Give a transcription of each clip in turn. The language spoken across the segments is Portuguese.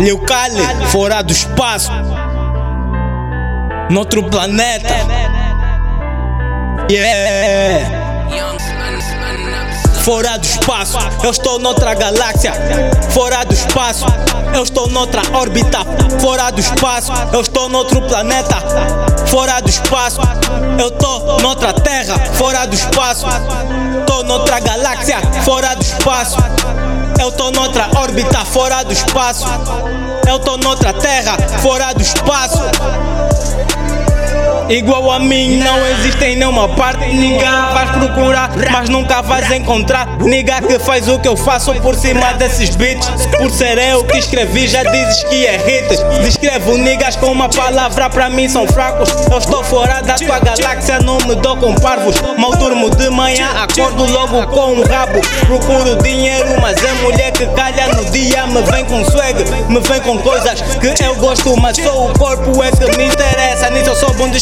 Leucale, fora do espaço. Noutro planeta. Yeah. Fora do espaço, eu estou noutra galáxia. Fora do espaço, eu estou noutra órbita. Fora do espaço, eu estou noutro planeta. Fora do espaço, eu estou noutra terra. Fora do espaço, estou noutra galáxia. Fora do espaço, eu estou noutra órbita. Fora do espaço, eu estou noutra terra. Fora do espaço. Igual a mim, não existe em nenhuma parte. Ninguém vai procurar, mas nunca vais encontrar. Niga que faz o que eu faço por cima desses beats. Por ser eu que escrevi, já dizes que é hit. Descrevo niggas com uma palavra, pra mim são fracos. Eu estou fora da tua galáxia, não me dou com parvos. Mal durmo de manhã, acordo logo com um rabo. Procuro dinheiro, mas é mulher que calha no dia. Me vem com swag, me vem com coisas que eu gosto, mas só o corpo é que me interessa. Nisso eu sou bom de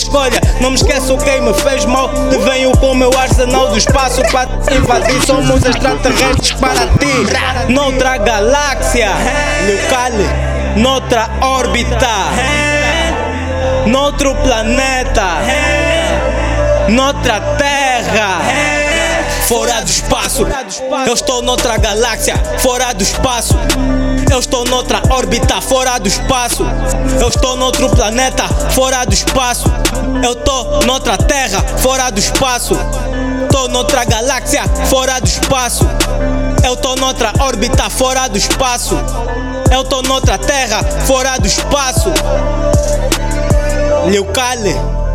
Não me esqueço quem me fez mal. Te venho com o meu arsenal do espaço para te invadir. Somos extraterrestres para ti. Noutra galáxia, Lucale, noutra órbita, noutro planeta, noutra terra fora do espaço. Eu estou noutra galáxia, fora do espaço. Eu estou noutra órbita, fora do espaço. Eu estou noutro planeta, fora do espaço. Eu estou noutra terra, fora do espaço. Estou noutra galáxia, fora do espaço. Eu estou noutra órbita, fora do espaço. Eu estou noutra terra, fora do espaço. Leucale.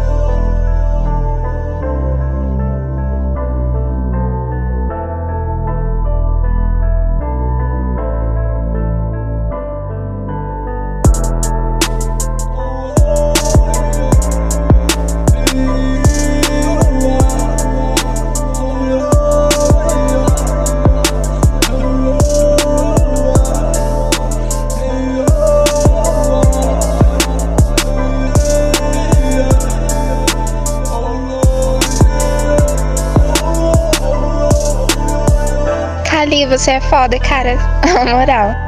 Ali, você é foda, cara. Na moral.